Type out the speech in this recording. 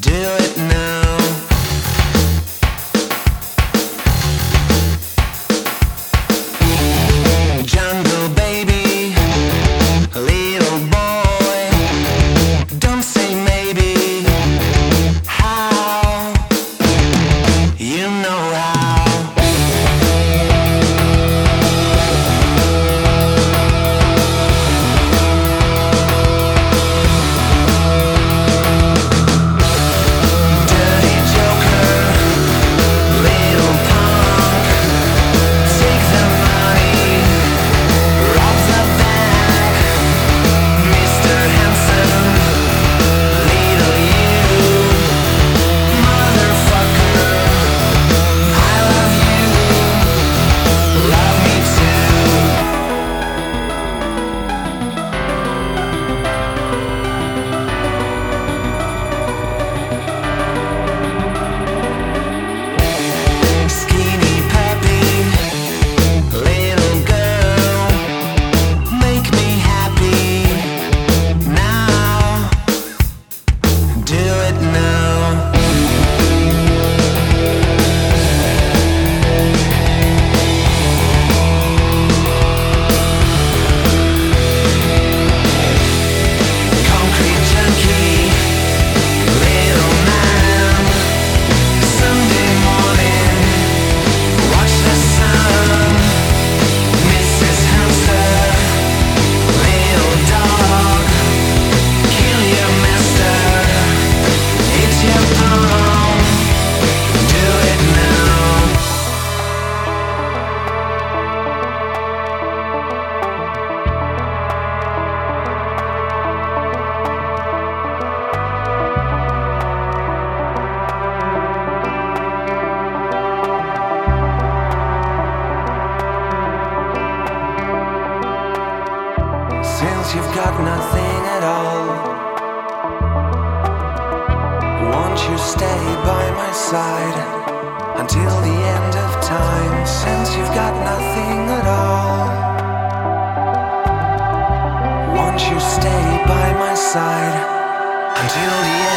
Do it Since you've got nothing at all, won't you stay by my side until the end of time? Since you've got nothing at all, won't you stay by my side until the end